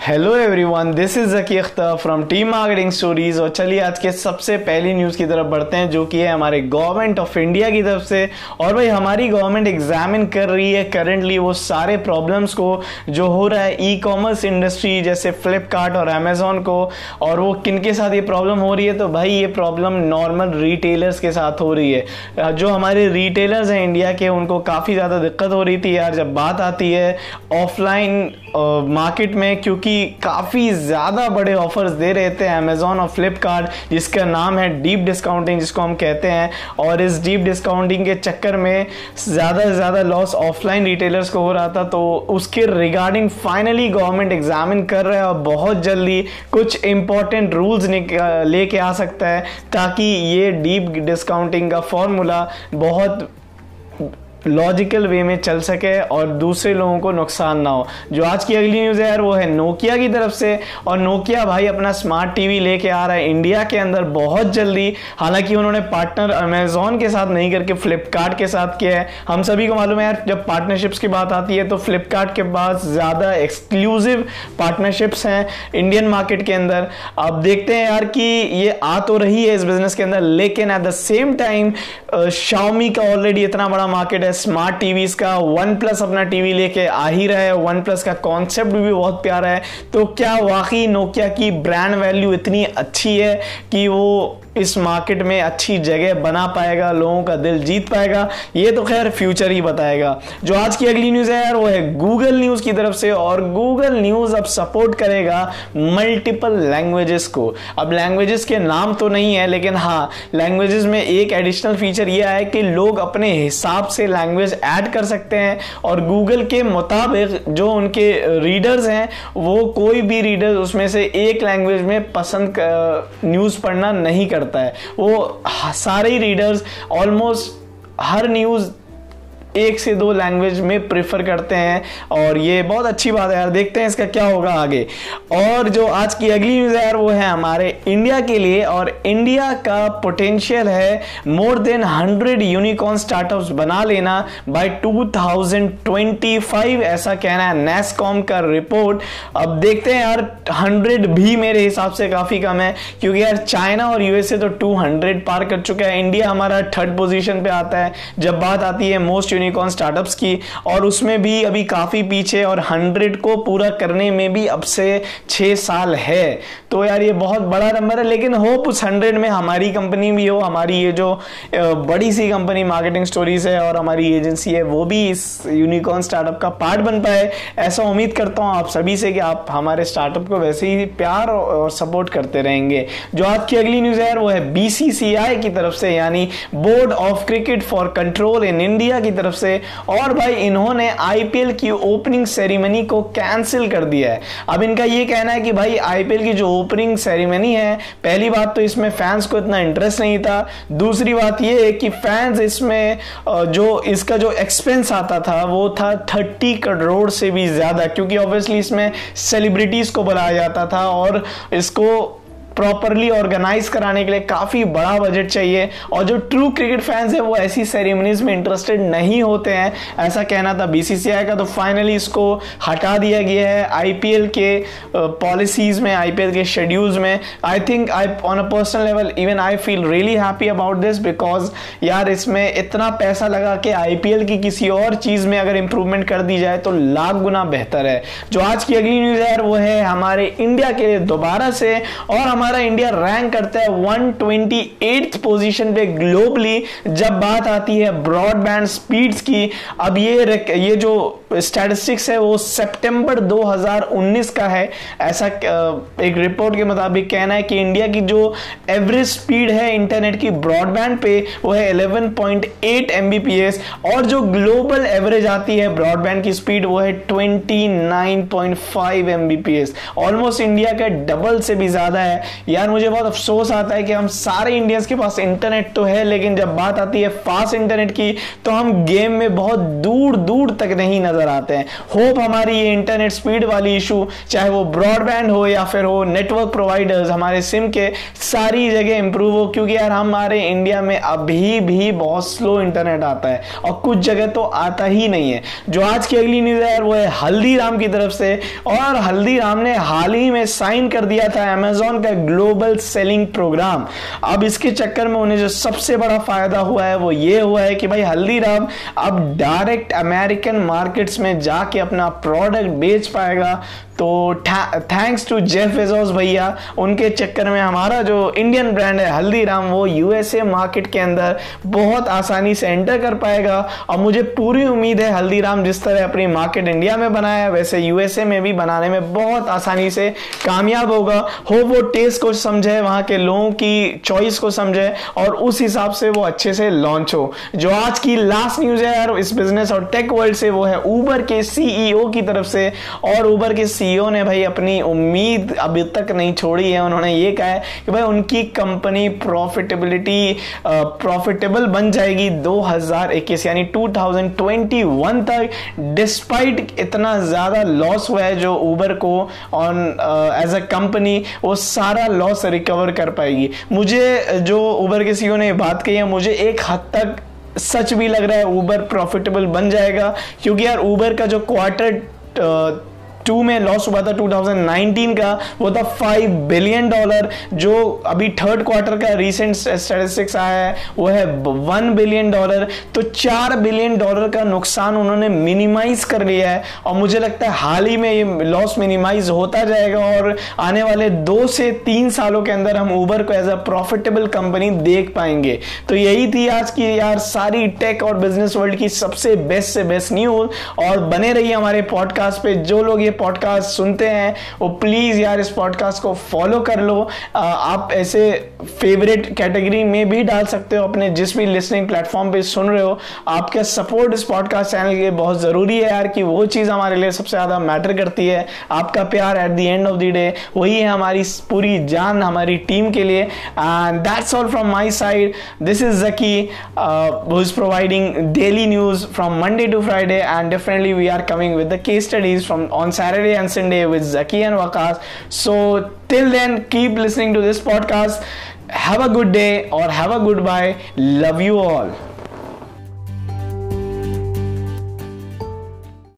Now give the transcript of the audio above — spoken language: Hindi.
Hello everyone this is Zaki Akhtar from team marketing stories और चलिए आज के सबसे पहली न्यूज़ की तरफ़ बढ़ते हैं, जो कि है हमारे गवर्नमेंट ऑफ़ इंडिया की तरफ़ से। और भाई, हमारी गवर्नमेंट एग्जामिन कर रही है करंटली वो सारे प्रॉब्लम्स को, जो हो रहा है ई कॉमर्स इंडस्ट्री जैसे फ्लिपकार्ट और अमेजोन को। और वो किन के साथ ये प्रॉब्लम हो रही है? तो भाई, ये प्रॉब्लम नॉर्मल रिटेलर्स के साथ हो रही है। जो हमारे रिटेलर्स हैं इंडिया के, उनको काफ़ी ज़्यादा दिक्कत हो रही थी यार, जब बात आती है ऑफलाइन मार्केट में, क्योंकि कि काफ़ी ज़्यादा बड़े ऑफर्स दे रहे थे अमेजोन और फ्लिपकार्ट जिसका नाम है डीप डिस्काउंटिंग जिसको हम कहते हैं। और इस डीप डिस्काउंटिंग के चक्कर में ज़्यादा से ज़्यादा लॉस ऑफलाइन रिटेलर्स को हो रहा था तो उसके रिगार्डिंग फाइनली गवर्नमेंट एग्जामिन कर रहा है और बहुत जल्दी कुछ इंपॉर्टेंट रूल्स लेके आ सकता है, ताकि ये डीप डिस्काउंटिंग का फॉर्मूला बहुत लॉजिकल वे में चल सके और दूसरे लोगों को नुकसान ना हो। जो आज की अगली न्यूज़ है यार, वो है नोकिया की तरफ़ से। और नोकिया भाई अपना स्मार्ट टीवी लेके आ रहा है इंडिया के अंदर बहुत जल्दी। हालाँकि उन्होंने पार्टनर अमेजोन के साथ नहीं करके फ्लिपकार्ट के साथ किया है। हम सभी को मालूम है यार, जब पार्टनरशिप्स की बात आती है तो फ्लिपकार्ट के पास ज़्यादा एक्सक्लूसिव पार्टनरशिप्स हैं इंडियन मार्केट के अंदर। अब देखते हैं यार कि ये आ तो रही है इस बिज़नेस के अंदर, लेकिन at the same time Xiaomi का ऑलरेडी इतना बड़ा मार्केट है स्मार्ट टीवीज का वन प्लस अपना टीवी लेके आ ही रहा है। वन प्लस का कॉन्सेप्ट भी बहुत प्यारा है। तो क्या वाकई नोकिया की ब्रांड वैल्यू इतनी अच्छी है कि वो इस मार्केट में अच्छी जगह बना पाएगा, लोगों का दिल जीत पाएगा? ये तो खैर फ्यूचर ही बताएगा। जो आज की अगली न्यूज़ है यार, वो है गूगल न्यूज़ की तरफ़ से। और गूगल न्यूज़ अब सपोर्ट करेगा मल्टीपल लैंग्वेजेस को। अब लैंग्वेजेस के नाम तो नहीं है, लेकिन हाँ लैंग्वेजेस में एक एडिशनल फीचर ये है कि लोग अपने हिसाब से लैंग्वेज ऐड कर सकते हैं और गूगल के मुताबिक जो उनके रीडर्स हैं, वो कोई भी रीडर उसमें से एक लैंग्वेज में पसंद न्यूज़ पढ़ना नहीं करता है। वो सारे रीडर्स ऑलमोस्ट हर न्यूज़ एक से दो लैंग्वेज में प्रेफर करते हैं। और ये बहुत अच्छी बात है यार, देखते हैं इसका क्या होगा आगे। और जो आज की अगली न्यूज़ है यार, वो है हमारे इंडिया के लिए। और इंडिया का पोटेंशियल है more than hundred unicorn startups बना लेना बाय 2025 ऐसा कहना है नेस्कॉम का रिपोर्ट अब देखते हैं यार हंड्रेड भी मेरे हिसाब से काफ़ी कम है, क्योंकि यार चाइना और यूएसए तो 200 पार कर चुका है। इंडिया हमारा थर्ड पोजिशन पे आता है। जब बात आती है मोस्ट यूनिकॉर्न स्टार्टअप्स की और उसमें भी अभी काफ़ी पीछे और हंड्रेड को पूरा करने में भी अब से छः साल है। तो यार ये बहुत बड़ा नंबर है, लेकिन होप उस हंड्रेड में हमारी कंपनी भी हो, हमारी ये जो बड़ी सी कंपनी मार्केटिंग स्टोरीज है और हमारी एजेंसी है, वो भी इस यूनिकॉर्न स्टार्टअप का पार्ट बन पाए। ऐसा उम्मीद करता हूँ आप सभी से कि आप हमारे स्टार्टअप को वैसे ही प्यार और सपोर्ट करते रहेंगे। जो आज की अगली न्यूज़ है वो है बीसीसीआई की तरफ़ से, यानी board of cricket for control in India की तरफ़ तरफ़ से। और भाई, इन्होंने आईपीएल की ओपनिंग सेरेमनी को कैंसिल कर दिया है। अब इनका ये कहना है कि भाई आईपीएल की जो ओपनिंग सेरेमनी है, पहली बात तो इसमें फैंस को इतना इंटरेस्ट नहीं था। दूसरी बात ये है कि फैंस इसमें जो इसका जो एक्सपेंस आता था, वो था थर्टी करोड़ से भी ज़्यादा, क्योंकि ऑब्वियसली इसमें सेलिब्रिटीज को बुलाया जाता था और इसको प्रॉपरली ऑर्गेनाइज कराने के लिए काफ़ी बड़ा बजट चाहिए। और जो ट्रू क्रिकेट फैंस है, वो ऐसी सेरेमनीज में इंटरेस्टेड नहीं होते हैं। ऐसा कहना था बीसीसीआई का तो फाइनली इसको हटा दिया गया है आईपीएल के पॉलिसीज़ में आईपीएल के शेड्यूल्स में। I think I on a personal level even I feel really happy about this because यार, इसमें इतना पैसा लगा के आईपीएल की किसी और चीज़ में अगर इंप्रूवमेंट कर दी जाए तो लाख गुना बेहतर है। जो आज की अगली न्यूज़ है, वो है हमारे इंडिया के लिए दोबारा से, और हमारे हमारा इंडिया रैंक करता है 128 पोजीशन पे ग्लोबली जब बात आती है ब्रॉडबैंड स्पीड्स की, अब ये ये जो स्टैटिस्टिक्स है, वो सितंबर 2019 का है। ऐसा एक रिपोर्ट के मुताबिक कहना है कि इंडिया की जो एवरेज स्पीड है इंटरनेट की ब्रॉडबैंड पे, वो है 11.8 एमबीपीएस और जो ग्लोबल एवरेज आती है ब्रॉडबैंड की स्पीड वो है 29.5 एमबीपीएस ऑलमोस्ट इंडिया का डबल से भी ज़्यादा है। यार मुझे बहुत अफसोस आता है कि हम सारे इंडियंस के पास इंटरनेट तो है, लेकिन जब बात आती है फास्ट इंटरनेट की तो हम गेम में बहुत दूर दूर तक नहीं नज़र आते हैं। होप हमारी ये इंटरनेट स्पीड वाली इशू चाहे वो ब्रॉडबैंड हो या फिर हो नेटवर्क प्रोवाइडर्स हमारे सिम के, सारी जगह इंप्रूव हो, क्योंकि यार हमारे इंडिया में अभी भी बहुत स्लो इंटरनेट आता है, और कुछ जगह तो आता ही नहीं है। जो आज की अगली न्यूज़ है, वो है हल्दीराम की तरफ़ से, और हल्दीराम ने हाल ही में साइन कर दिया था अमेजोन का ग्लोबल सेलिंग प्रोग्राम अब इसके चक्कर में उन्हें जो सबसे बड़ा फ़ायदा हुआ है, वो ये हुआ है कि भाई हल्दीराम अब डायरेक्ट अमेरिकन मार्केट्स में जाके अपना प्रोडक्ट बेच पाएगा तो थैंक्स टू जेफ वेजोस भैया, उनके चक्कर में हमारा जो इंडियन ब्रांड है, हल्दीराम, वो यूएसए मार्केट के अंदर बहुत आसानी से एंटर कर पाएगा। और मुझे पूरी उम्मीद है, हल्दीराम जिस तरह अपनी मार्केट इंडिया में बनाया वैसे यूएसए में भी बनाने में बहुत आसानी से कामयाब होगा। हो वो टेस्ट को समझे, वहाँ के लोगों की चॉइस को समझे, और उस हिसाब से वो अच्छे से लॉन्च हो। जो आज की लास्ट न्यूज़ है यार, इस बिज़नेस और टेक वर्ल्ड से वो है ऊबर के सीईओ की तरफ़ से, और ऊबर के सी सीईओ ने भाई अपनी उम्मीद अभी तक नहीं छोड़ी है। उन्होंने ये कहा है कि भाई उनकी कंपनी प्रॉफिटेबिलिटी प्रॉफिटेबल बन जाएगी 2021 यानी 2021 तक डिस्पाइट इतना ज़्यादा लॉस हुआ है जो ऊबर को ऑन एज अ कंपनी वो सारा लॉस रिकवर कर पाएगी। मुझे, जो ऊबर के सीईओ ने बात कही है, मुझे एक हद तक सच भी लग रहा है ऊबर प्रॉफिटेबल बन जाएगा, क्योंकि यार ऊबर का जो क्वार्टर टू में लॉस हुआ था 2019 का, वो था फाइव बिलियन डॉलर जो अभी थर्ड क्वार्टर का रिसेंट स्टेटिस्टिक्स आया है, वो है वन बिलियन डॉलर तो चार बिलियन डॉलर का नुकसान उन्होंने मिनिमाइज कर लिया है, और मुझे लगता है हाल ही में ये लॉस मिनिमाइज होता जाएगा, और आने वाले दो से तीन सालों के अंदर हम ऊबर को एज अ प्रॉफिटेबल कंपनी देख पाएँगे। तो यही थी आज की यार सारी टेक और बिज़नेस वर्ल्ड की सबसे बेस्ट से बेस्ट न्यूज़ और बने रहिए हमारे पॉडकास्ट पे, जो लोग ये पॉडकास्ट सुनते हैं, वो प्लीज़ यार इस पॉडकास्ट को फॉलो कर लो। आप ऐसे फेवरेट कैटेगरी में भी डाल सकते हो, अपने जिस भी लिसनिंग प्लेटफॉर्म पे सुन रहे हो। आपका सपोर्ट इस पॉडकास्ट चैनल के बहुत ज़रूरी है यार कि वो चीज़ हमारे लिए सबसे ज़्यादा मैटर करती है। आपका प्यार at the end of the day वही है हमारी पूरी जान हमारी टीम के लिए। And that's all from my side this is Zaki is providing daily news from Monday to Friday and differently we are coming with the case studies from on Saturday and Sunday with Zaki and Wakas. So till then, keep listening to this podcast. Have a good day or have a goodbye. Love you all.